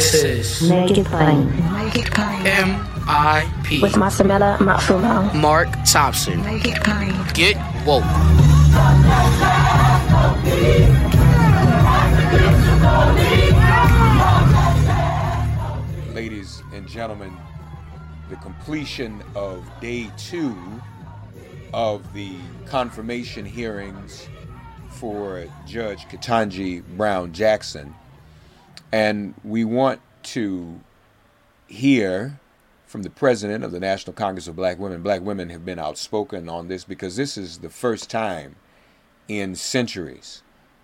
This is Make it plain. Make. M.I.P. With Masamela Matfumo. Mark Thompson. Make it. Get woke. Ladies and gentlemen, the completion of day two of the confirmation hearings for Judge Ketanji Brown Jackson. And we want to hear from the president of the National Congress of Black Women. Black women have been outspoken on this because this is the first time in centuries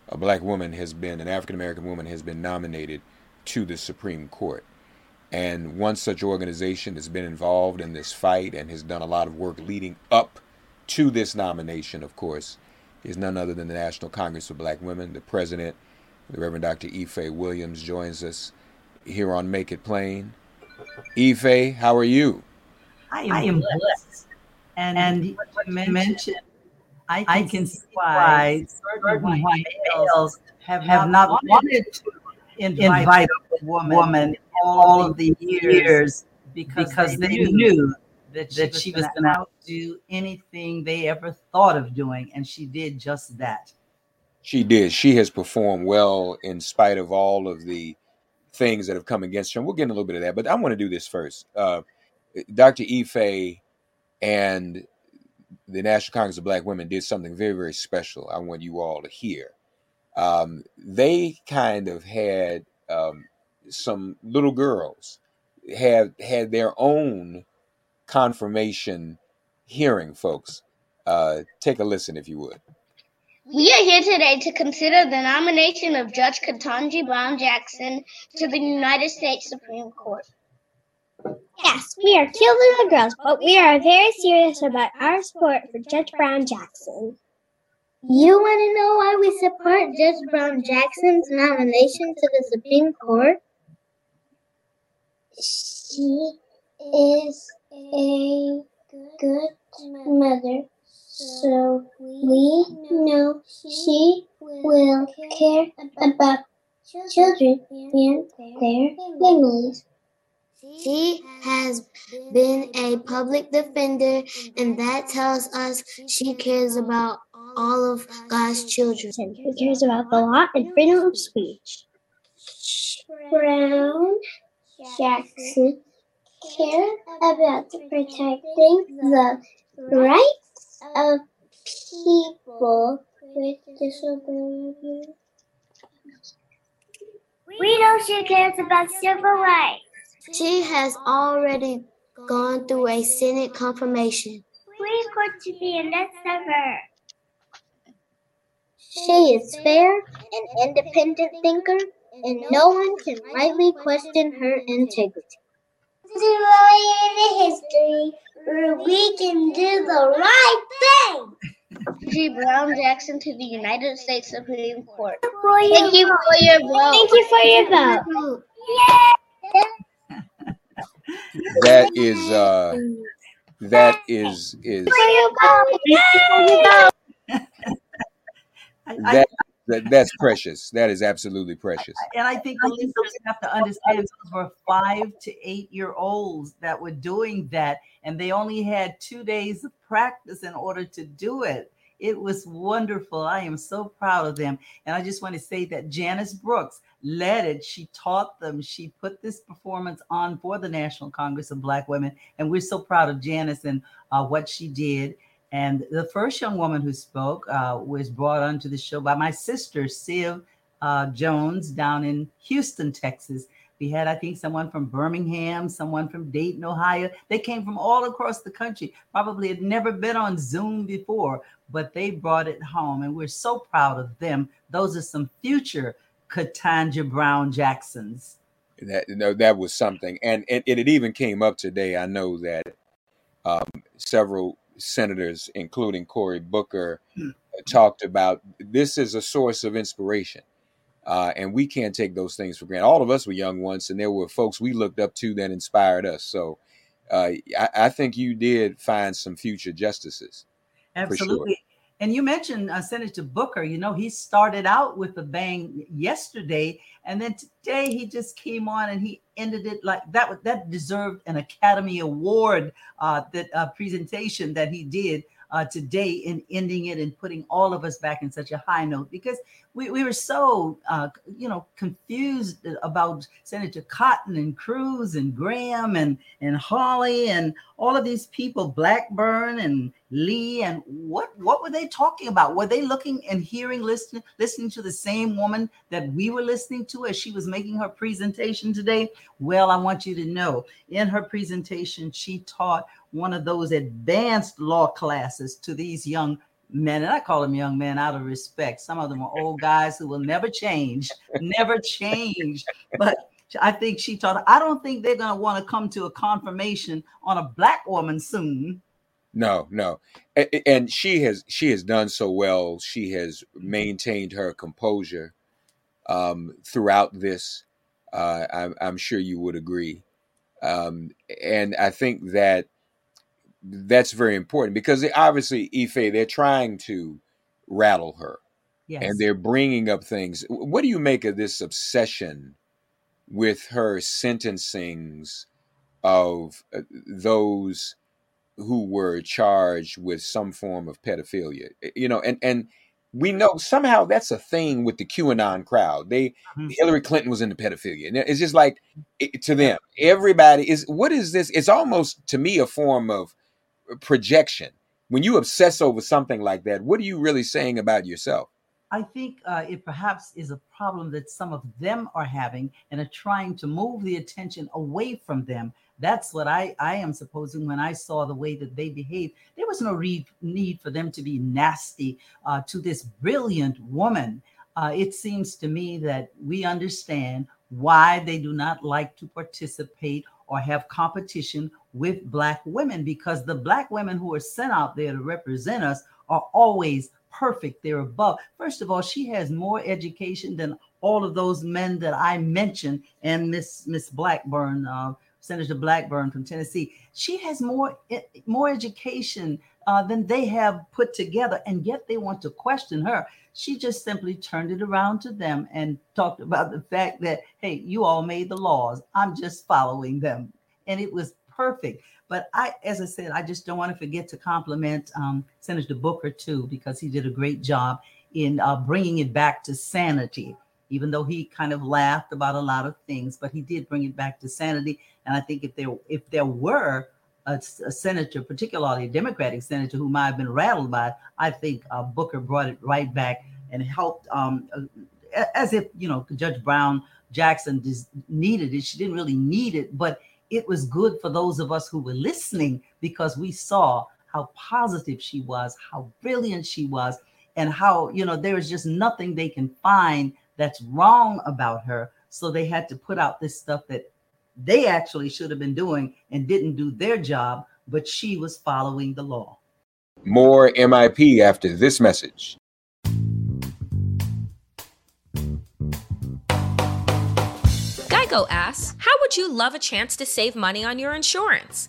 a black woman has been, an African American woman has been nominated to the Supreme Court. And one such organization has been involved in this fight and has done a lot of work leading up to this nomination, of course, is none other than the National Congress of Black Women. The president, the Reverend Dr. Ife Williams, joins us here on Make It Plain. Ife, how are you? I am, I am blessed. And, and what you mentioned, I can, I can see why certain white males have, have not wanted to invite, invite a woman, woman all of the years because, because they, they knew that she, that was, she was going to outdo anything they ever thought of doing, and she did just that. She did. She has performed well in spite of all of the things that have come against her. And we'll get in a little bit of that, but I want to do this first. Uh, Dr. Ife and the National Congress of Black Women did something very, very special. I want you all to hear. Um, they kind of had um, some little girls have had their own confirmation hearing, folks. Uh, take a listen if you would. We are here today to consider the nomination of Judge Ketanji Brown Jackson to the United States Supreme Court. Yes, we are cute little girls, but we are very serious about our support for Judge Brown Jackson. You want to know why we support Judge Brown Jackson's nomination to the Supreme Court? She is a good mother, so we know she will care about children and their families. She has been a public defender, and that tells us she cares about all of God's children. She cares about the law and freedom of speech. Brown Jackson care about protecting the rights of people with disabilities. We know she cares about civil rights. She has already gone through a Senate confirmation. Please want to be in of her. She is fair and independent thinker, and no one can rightly question her integrity. This is really in history where we can do the right thing. G. Brown Jackson to the United States Supreme Court. Thank you for your vote. Thank you for your vote. Yay! that is uh that is is that, that that's precious. That is absolutely precious. And I think the listeners have to understand those were five to eight year olds that were doing that, and they only had two days of practice in order to do it. It was wonderful. I am so proud of them. And I just want to say that Janice Brooks led it. She taught them. She put this performance on for the National Congress of Black Women. And we're so proud of Janice and uh, what she did. And the first young woman who spoke uh, was brought onto the show by my sister, Siv uh, Jones, down in Houston, Texas. We had, I think, someone from Birmingham, someone from Dayton, Ohio. They came from all across the country, probably had never been on Zoom before, but they brought it home. And we're so proud of them. Those are some future Ketanji Brown Jacksons. That no, that was something, and, and it, it even came up today. I know that um, several senators, including Cory Booker, Hmm. talked about this is a source of inspiration, uh, and we can't take those things for granted. All of us were young once, and there were folks we looked up to that inspired us. So uh, I, I think you did find some future justices. for sure. And you mentioned uh, Senator Booker. You know, he started out with a bang yesterday, and then today he just came on and he ended it like that. That deserved an Academy Award. Uh, that uh, presentation that he did uh, today in ending it and putting all of us back in such a high note because we, we were so uh, you know confused about Senator Cotton and Cruz and Graham and and Hawley and all of these people, Blackburn and Lee and what what were they talking about? Were they looking and hearing, listening, listening to the same woman that we were listening to as she was making her presentation today? Well, I want you to know in her presentation, she taught one of those advanced law classes to these young men, and I call them young men out of respect. Some of them are old guys who will never change, never change. But I think she taught, I don't think they're going to want to come to a confirmation on a black woman soon. No, no, and she has she has done so well. She has maintained her composure um, throughout this. Uh, I'm, I'm, sure you would agree, um, and I think that that's very important because they, obviously Ife they're trying to rattle her, yes. and they're bringing up things. What do you make of this obsession with her sentencings of uh, those who were charged with some form of pedophilia? You know, and and we know somehow that's a thing with the QAnon crowd. They mm-hmm. Hillary Clinton was into pedophilia. And it's just like it, to them, everybody is. What is this? It's almost to me a form of projection. When you obsess over something like that, what are you really saying about yourself? I think uh, it perhaps is a problem that some of them are having and are trying to move the attention away from them. That's what I, I am supposing when I saw the way that they behaved. There was no re- need for them to be nasty uh, to this brilliant woman. Uh, it seems to me that we understand why they do not like to participate or have competition with black women because the black women who are sent out there to represent us are always perfect. They're above. First of all she has more education than all of those men that i mentioned and miss miss blackburn uh, senator blackburn from tennessee. She has more eh, more education uh, than they have put together and yet they want to question her. She just simply turned it around to them and talked about the fact that hey you all made the laws. I'm just following them. And it was perfect. But I, as I said, I just don't want to forget to compliment um, Senator Booker too, because he did a great job in uh, bringing it back to sanity. Even though he kind of laughed about a lot of things, but he did bring it back to sanity. And I think if there if there were a, a senator, particularly a Democratic senator, who might have been rattled by it, I think uh, Booker brought it right back and helped, um, as if you know Judge Brown Jackson needed it. She didn't really need it, but it was good for those of us who were listening because we saw how positive she was, how brilliant she was, and how, you know, there is just nothing they can find that's wrong about her. So they had to put out this stuff that they actually should have been doing and didn't do their job, but she was following the law. More MIP after this message. Geico asks, How would you love a chance to save money on your insurance?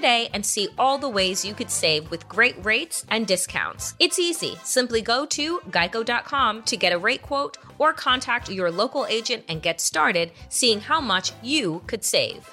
today and see all the ways you could save with great rates and discounts. It's easy. Simply go to geico.com to get a rate quote or contact your local agent and get started seeing how much you could save.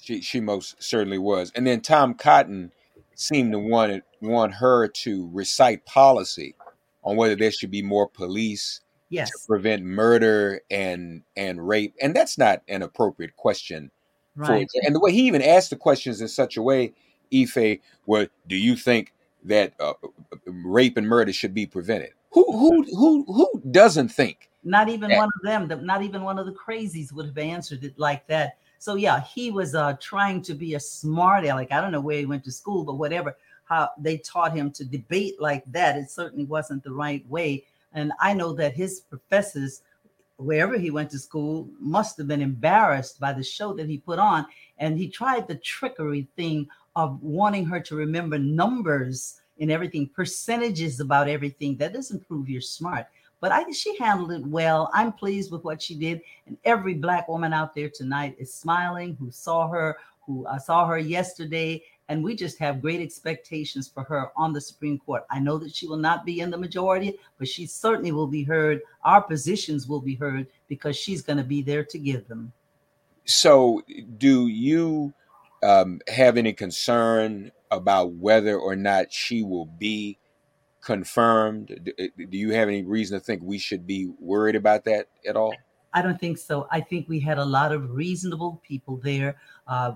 She, she most certainly was. And then Tom Cotton seemed to want want her to recite policy on whether there should be more police yes. to prevent murder and and rape, and that's not an appropriate question. Right. For, and the way he even asked the questions in such a way, Ife, well, do you think that uh, rape and murder should be prevented? Who who who who doesn't think? Not even that? one of them. Not even one of the crazies would have answered it like that. So yeah, he was uh, trying to be a smart aleck. I don't know where he went to school, but whatever. How they taught him to debate like that, it certainly wasn't the right way. And I know that his professors, wherever he went to school, must have been embarrassed by the show that he put on. And he tried the trickery thing of wanting her to remember numbers and everything, percentages about everything. That doesn't prove you're smart. But I she handled it well. I'm pleased with what she did. And every black woman out there tonight is smiling who saw her, who uh, saw her yesterday. And we just have great expectations for her on the Supreme Court. I know that she will not be in the majority, but she certainly will be heard. Our positions will be heard because she's going to be there to give them. So, do you um, have any concern about whether or not she will be confirmed? Eh, do you have any reason to think we should be worried about that at all? I don't think so. I think we had a lot of reasonable people there. Uh,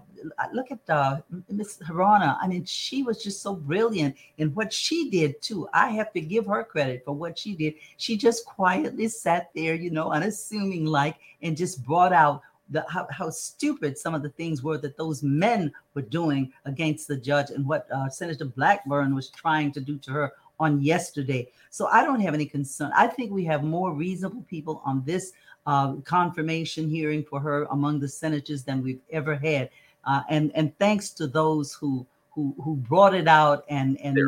look at uh, Miss Hirono. I mean, she was just so brilliant in what she did too. I have to give her credit for what she did. She just quietly sat there, you know, unassuming like, and just brought out the, how, how stupid some of the things were that those men were doing against the judge and what uh, Senator Blackburn was trying to do to her on yesterday. So I don't have any concern. I think we have more reasonable people on this uh, confirmation hearing for her among the senators than we've ever had. Uh, and and thanks to those who who who brought it out and and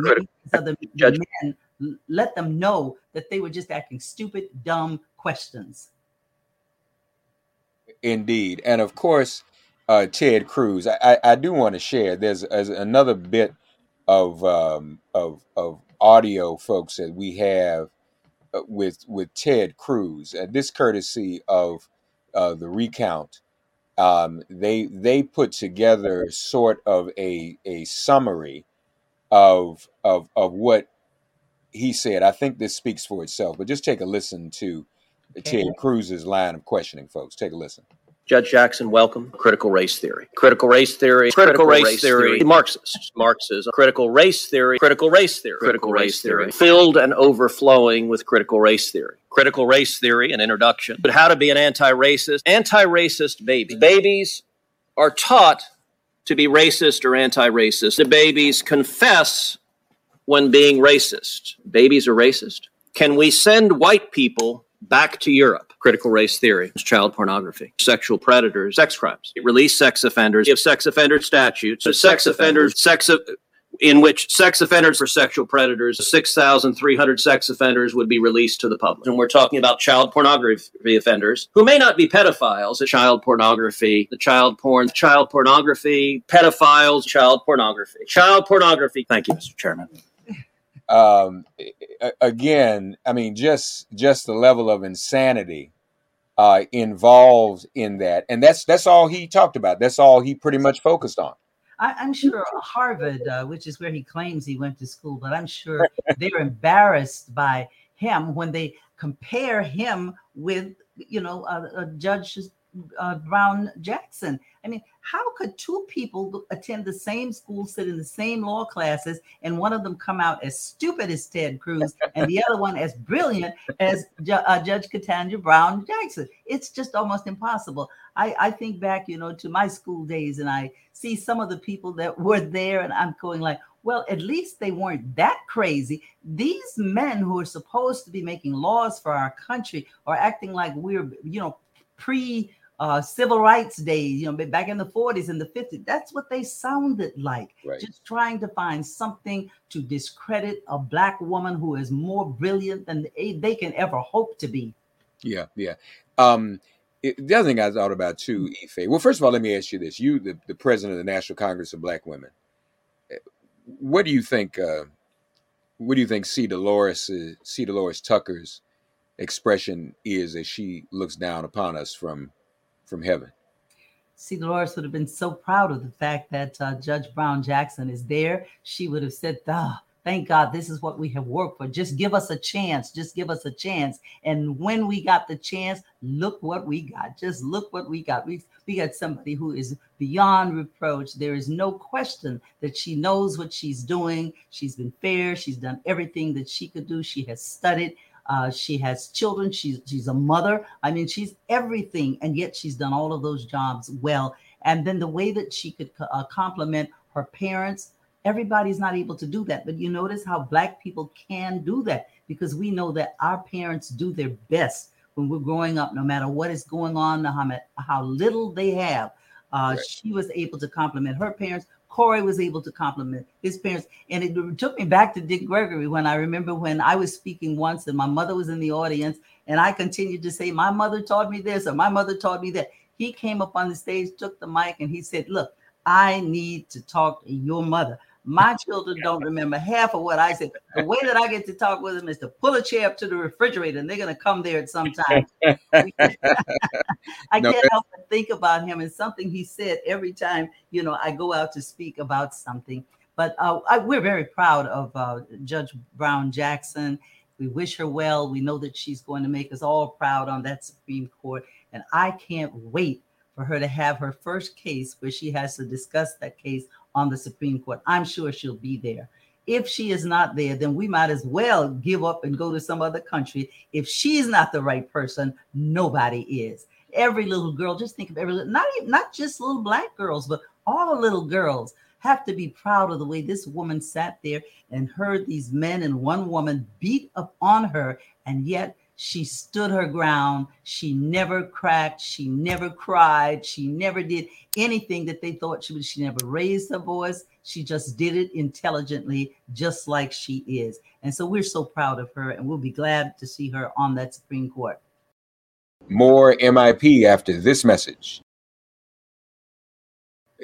other men let them know that they were just asking stupid, dumb questions. Indeed, and of course, uh, Ted Cruz. I, I, I do want to share. There's, there's another bit of um, of of audio, folks, that we have with with Ted Cruz, and this courtesy of uh, the recount. Um, they they put together sort of a a summary of of of what he said. I think this speaks for itself. But just take a listen to Ted Cruz's line of questioning, folks. Take a listen. Judge Jackson, welcome. Critical race theory. Critical race theory. Critical, race, race theory. theory. Marxist. Marxism. Critical race theory. Critical race theory. Critical race theory. Filled and overflowing with critical race theory. Critical race theory, an introduction. But how to be an anti-racist. Anti-racist baby. Babies are taught to be racist or anti-racist. The babies confess when being racist. Babies are racist. Can we send white people back to Europe? critical race theory, child pornography, sexual predators, sex crimes, release sex offenders, give sex offender statutes, so sex offenders, sex in which sex offenders for sexual predators, 6,300 sex offenders would be released to the public. And we're talking about child pornography offenders who may not be pedophiles, child pornography, the child porn, child pornography, pedophiles, child pornography, child pornography. Thank you, Mr. Chairman um, again, I mean, just just the level of insanity uh, involved in that, and that's that's all he talked about. That's all he pretty much focused on. I, am sure Harvard, uh, which is where he claims he went to school, but I'm sure they're embarrassed by him when they compare him with, you know, uh, Judge uh, Brown Jackson. I mean, how could two people attend the same school, sit in the same law classes, and one of them come out as stupid as Ted Cruz and the other one as brilliant as Ju- uh, Judge Ketanji Brown Jackson? It's just almost impossible. I, I think back, you know, to my school days, and I see some of the people that were there, and I'm going like, well, at least they weren't that crazy. These men who are supposed to be making laws for our country are acting like we're, you know, pre uh, civil rights days, you know, back in the 40s and the 50s. That's what they sounded like. Right. Just trying to find something to discredit a black woman who is more brilliant than they can ever hope to be. Yeah, yeah. Um, it, the other thing I thought about too, Ife. Well, first of all, let me ask you this: You, the, the president of the National Congress of Black Women, eh, what do you think? Uh, what do you think C. DeLores uh, C. DeLores Tucker's expression is as she looks down upon us from from heaven. C. DeLores would have been so proud of the fact that uh, Judge Brown Jackson is there. She would have said, ah, thank God this is what we have worked for. Just give us a chance. Just give us a chance. And when we got the chance, look what we got. Just look what we got. We, we got somebody who is beyond reproach. There is no question that she knows what she's doing. She's been fair. She's done everything that she could do. She has studied. Uh, she has children. She's she's a mother. I mean, she's everything, and yet she's done all of those jobs well. And then the way that she could uh, compliment her parents, everybody's not able to do that. But you notice how Black people can do that because we know that our parents do their best when we're growing up, no matter what is going on, no how, how little they have. Uh, right. She was able to compliment her parents. Cory was able to compliment his parents. And it took me back to Dick Gregory when I remember when I was speaking once and my mother was in the audience and I continued to say, My mother taught me this or my mother taught me that. He came up on the stage, took the mic, and he said, Look, I need to talk to your mother. My children don't remember half of what I said. The way that I get to talk with them is to pull a chair up to the refrigerator, and they're going to come there at some time. I no, can't help but think about him and something he said every time you know I go out to speak about something. But uh, I, we're very proud of uh, Judge Brown Jackson. We wish her well. We know that she's going to make us all proud on that Supreme Court, and I can't wait for her to have her first case where she has to discuss that case on the Supreme Court. I'm sure she'll be there. If she is not there, then we might as well give up and go to some other country. If she's not the right person, nobody is. Every little girl, just think of every little, not even, not just little black girls, but all little girls have to be proud of the way this woman sat there and heard these men and one woman beat up on her, and yet she stood her ground. She never cracked. She never cried. She never did anything that they thought she would. She never raised her voice. She just did it intelligently, just like she is. And so we're so proud of her, and we'll be glad to see her on that Supreme Court. More MIP after this message.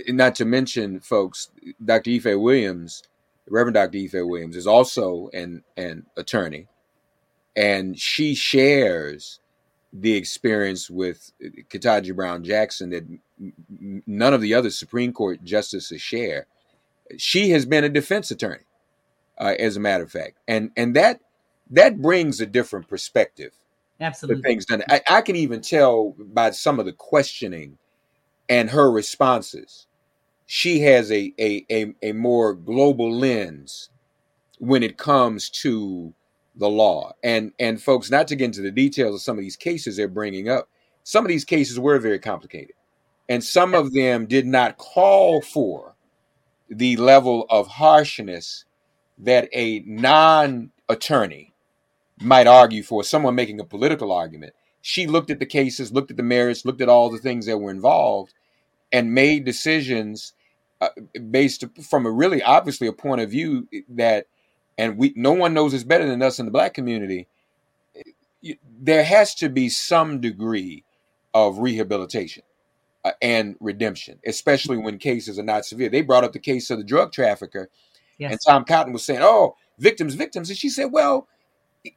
Not to mention, folks, Dr. Ife Williams, Reverend Dr. Ife Williams, is also an, an attorney and she shares the experience with Ketanji Brown Jackson that none of the other Supreme Court justices share. She has been a defense attorney, uh, as a matter of fact, and and that that brings a different perspective. Absolutely, things done. I, I can even tell by some of the questioning and her responses. She has a a a, a more global lens when it comes to the law. And and folks, not to get into the details of some of these cases they're bringing up, some of these cases were very complicated, and some of them did not call for the level of harshness that a non-attorney might argue for. Someone making a political argument. She looked at the cases, looked at the merits, looked at all the things that were involved, and made decisions uh, based from a really obviously a point of view that and we no one knows this better than us in the black community. There has to be some degree of rehabilitation uh, and redemption especially when cases are not severe. They brought up the case of the drug trafficker yes. and tom cotton was saying oh victims victims and she said well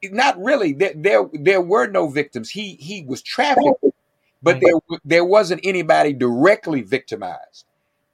not really. There, there there were no victims. He he was trafficked but right. there there wasn't anybody directly victimized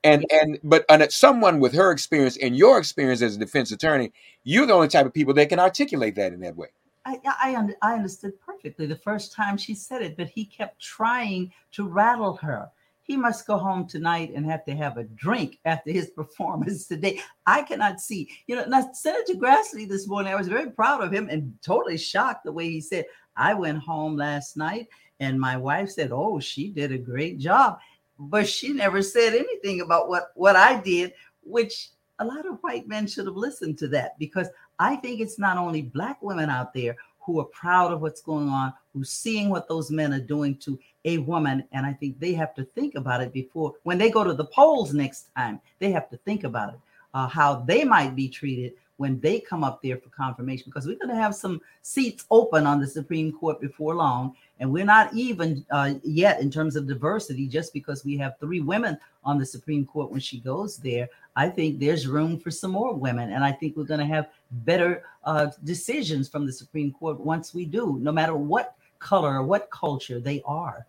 and and but and someone with her experience and your experience as a defense attorney, you're the only type of people that can articulate that in that way. I, I, I understood perfectly the first time she said it, but he kept trying to rattle her. He must go home tonight and have to have a drink after his performance today. I cannot see, you know. Now, Senator Grassley this morning, I was very proud of him and totally shocked the way he said, I went home last night and my wife said, Oh, she did a great job but she never said anything about what what I did, which a lot of white men should have listened to that because I think it's not only black women out there who are proud of what's going on, who's seeing what those men are doing to a woman, and I think they have to think about it before when they go to the polls next time. They have to think about it, uh, how they might be treated when they come up there for confirmation because we're going to have some seats open on the Supreme Court before long. And we're not even uh, yet in terms of diversity, just because we have three women on the Supreme Court when she goes there. I think there's room for some more women. And I think we're going to have better uh, decisions from the Supreme Court once we do, no matter what color or what culture they are.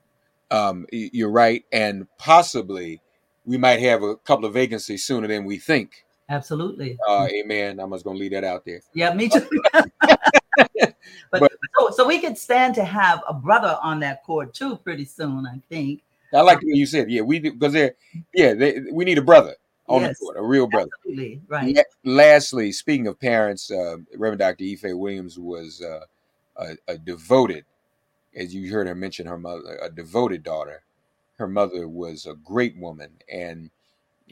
Um, you're right. And possibly we might have a couple of vacancies sooner than we think Absolutely. Uh, amen. I'm just gonna leave that out there. Yeah, me too. but, but so, so we could stand to have a brother on that court too pretty soon, I think. I like what you said, yeah, we because they're yeah, they, we need a brother on yes, the court, a real brother. Absolutely, right. lastly, speaking of parents, uh, Reverend Dr. Ife Williams was uh, a, a, devoted, as you heard her mention her mother, a devoted daughter her mother was a great woman, and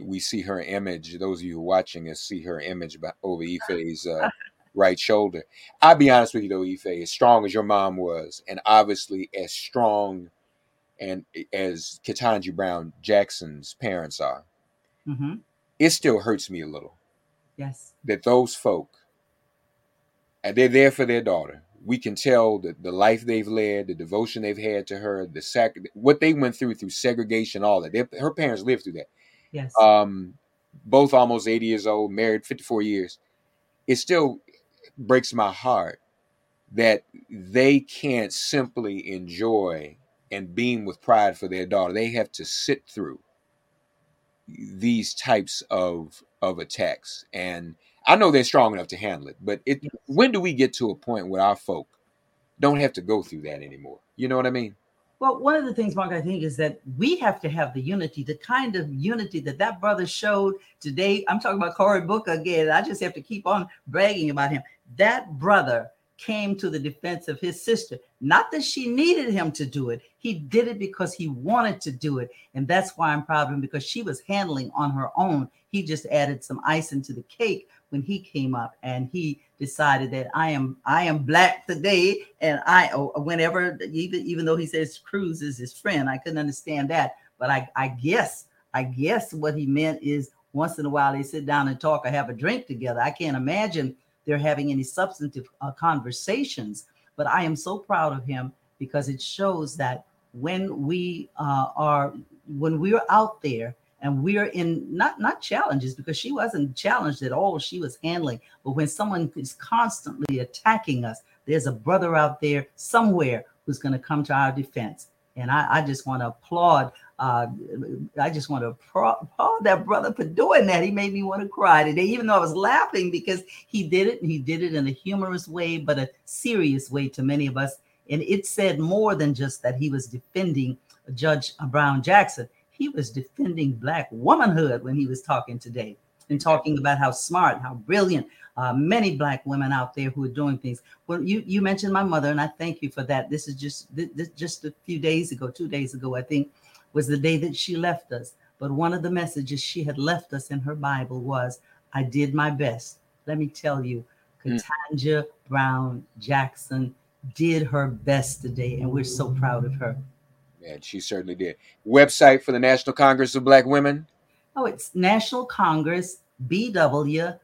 we see her image. Those of you watching us see her image over Ife's uh, right shoulder. I'll be honest with you though, Ife, as strong as your mom was, and obviously as strong and as Ketanji Brown Jackson's parents are, Mm-hmm. it still hurts me a little Yes. that those folk, and they're there for their daughter. We can tell the, the life they've led, the devotion they've had to her, the sac, what they went through through segregation, all that. Their- her parents lived through that. Yes. Um, both almost 80 years old, married 54 years. It still breaks my heart that they can't simply enjoy and beam with pride for their daughter. They have to sit through these types of of attacks. And I know they're strong enough to handle it, but it when do we get to a point where our folk don't have to go through that anymore? You know what I mean? Well, one of the things, Mark, I think is that we have to have the unity, the kind of unity that that brother showed today. I'm talking about Cory Booker again. I just have to keep on bragging about him. That brother came to the defense of his sister. Not that she needed him to do it. He did it because he wanted to do it. And that's why I'm proud of him because she was handling on her own. He just added some icing to the cake when he came up and he decided that I am I am black today and I oh, whenever even even though he says Cruz is his friend I couldn't understand that. But I I guess I guess what he meant is once in a while they sit down and talk or have a drink together. I can't imagine they're having any substantive uh, conversations but I am so proud of him because it shows that when we uh, are when we're out there and we're in not not challenges because she wasn't challenged at all. She was handling but when someone is constantly attacking us there's a brother out there somewhere who's going to come to our defense. And i, I just want to applaud uh, i just want to applaud that brother for doing that. He made me want to cry today even though i was laughing because he did it and he did it in a humorous way but a serious way to many of us. And it said more than just that he was defending judge brown jackson he was defending black womanhood when he was talking today and talking about how smart, how brilliant uh, many black women out there who are doing things. Well, you you mentioned my mother, and I thank you for that. This is just this, just a few days ago, two days ago, I think, was the day that she left us. But one of the messages she had left us in her Bible was, "I did my best." Let me tell you, Ketanji Brown Jackson did her best today, and we're so proud of her. Man, she certainly did. Website for the National Congress of Black Women? Oh, it's National Congress BW.org.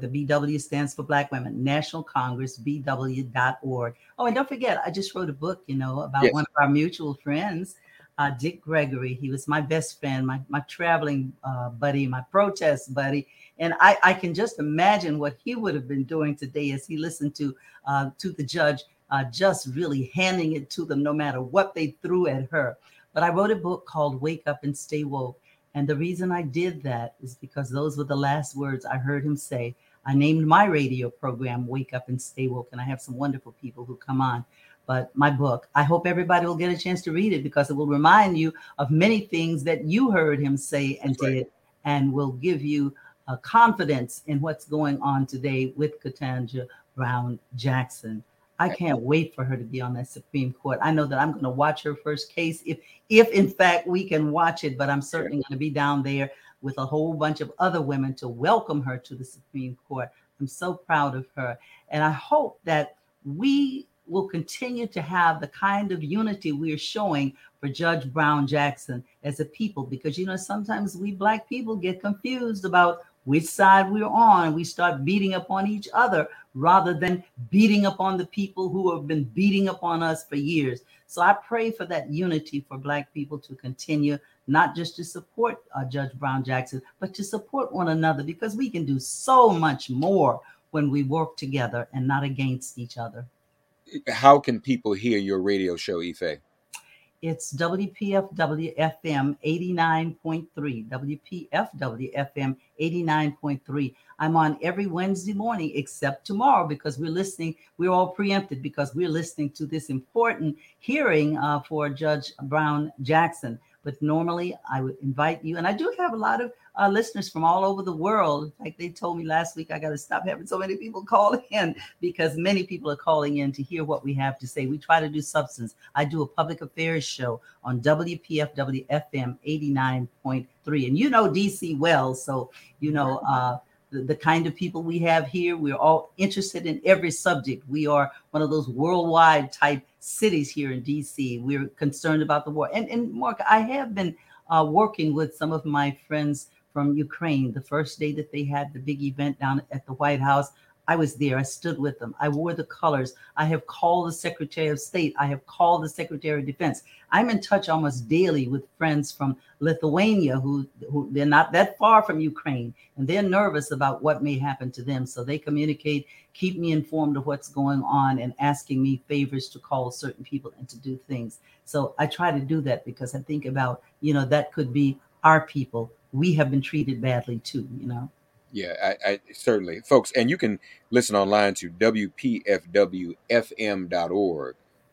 The BW stands for Black Women. National Congress BW.org. Oh, and don't forget, I just wrote a book, you know, about Yes. one of our mutual friends, uh, Dick Gregory. He was my best friend, my, my traveling uh, buddy, my protest buddy. And I, I can just imagine what he would have been doing today as he listened to uh, to the judge uh, just really handing it to them no matter what they threw at her. But I wrote a book called Wake Up and Stay Woke. And the reason I did that is because those were the last words I heard him say. I named my radio program Wake Up and Stay Woke, and I have some wonderful people who come on. But my book, I hope everybody will get a chance to read it because it will remind you of many things that you heard him say and did, and will give you uh, confidence in what's going on today with Ketanji Brown Jackson. I can't wait for her to be on that Supreme Court. I know that I'm going to watch her first case if, if in fact we can watch it. But I'm certainly going to be down there with a whole bunch of other women to welcome her to the Supreme Court. I'm so proud of her, and I hope that we will continue to have the kind of unity we're showing for Judge Brown Jackson as a people, because you know sometimes we Black people get confused about which side we're on, we start beating up on each other rather than beating up on the people who have been beating up on us for years. So I pray for that unity for Black people to continue, not just to support uh, Judge Brown Jackson, but to support one another because we can do so much more when we work together and not against each other. How can people hear your radio show, Ife? It's WPFW FM 89.3. WPFW FM 89.3. I'm on every Wednesday morning except tomorrow because we're listening. We're all preempted because we're listening to this important hearing uh, for Judge Brown Jackson. But normally, I would invite you, and I do have a lot of uh, listeners from all over the world. Like they told me last week, I got to stop having so many people call in because many people are calling in to hear what we have to say. We try to do substance. I do a public affairs show on WPFW FM 89.3, and you know DC well, so you know. Uh, the, the kind of people we have here. We're all interested in every subject. We are one of those worldwide type cities here in DC. We're concerned about the war. And, and Mark, I have been uh, working with some of my friends from Ukraine the first day that they had the big event down at the White House. I was there. I stood with them. I wore the colors. I have called the Secretary of State. I have called the Secretary of Defense. I'm in touch almost daily with friends from Lithuania who, who they're not that far from Ukraine and they're nervous about what may happen to them. So they communicate, keep me informed of what's going on, and asking me favors to call certain people and to do things. So I try to do that because I think about, you know, that could be our people. We have been treated badly too, you know. Yeah, I, I certainly, folks, and you can listen online to WPFWFM.org.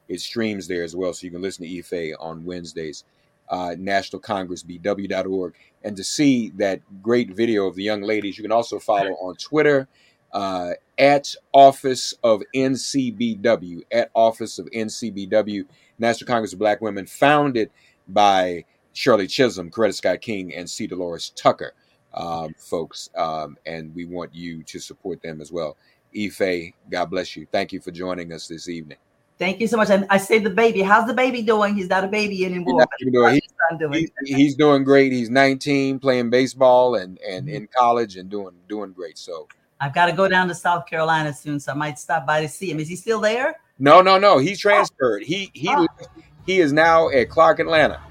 It streams there as well, so you can listen to Ife on Wednesdays. Uh, National Congress BW.org. And to see that great video of the young ladies, you can also follow on Twitter uh, at Office of NCBW, at Office of NCBW, National Congress of Black Women, founded by Shirley Chisholm, Coretta Scott King, and C. DeLores Tucker um, folks, um, and we want you to support them as well. Ife, God bless you. Thank you for joining us this evening. Thank you so much. And I say the baby. How's the baby doing? He's not a baby anymore. He's, doing, he, doing? He's, he's, doing great. He's 19, playing baseball and and mm-hmm. in college and doing doing great. So I've got to go down to South Carolina soon, so I might stop by to see him. Is he still there? No, no, no. He's transferred. He he oh. he is now at Clark Atlanta.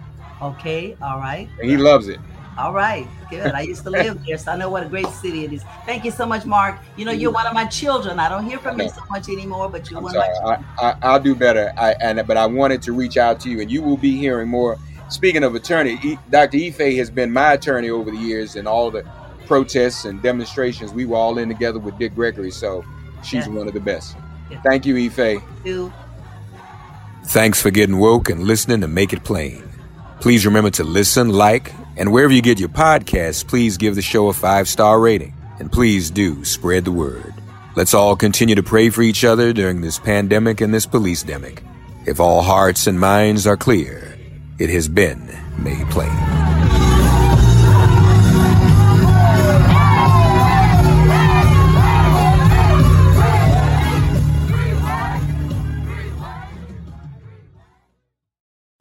Okay, all right. And he loves it. All right, good. I used to live there, so I know what a great city it is. Thank you so much, Mark. You know, you're one of my children. I don't hear from you so much anymore, but you're I'm one sorry. of my children. I, will do better. I, and but I wanted to reach out to you, and you will be hearing more. Speaking of attorney, Dr. Ife has been my attorney over the years, and all the protests and demonstrations. We were all in together with Dick Gregory, so she's yes. one of the best. Yes. Thank you, Ife. Thank you. Thanks for getting woke and listening to Make It Plain. Please remember to listen, like, and wherever you get your podcasts, please give the show a five star rating. And please do spread the word. Let's all continue to pray for each other during this pandemic and this police demic. If all hearts and minds are clear, it has been made plain.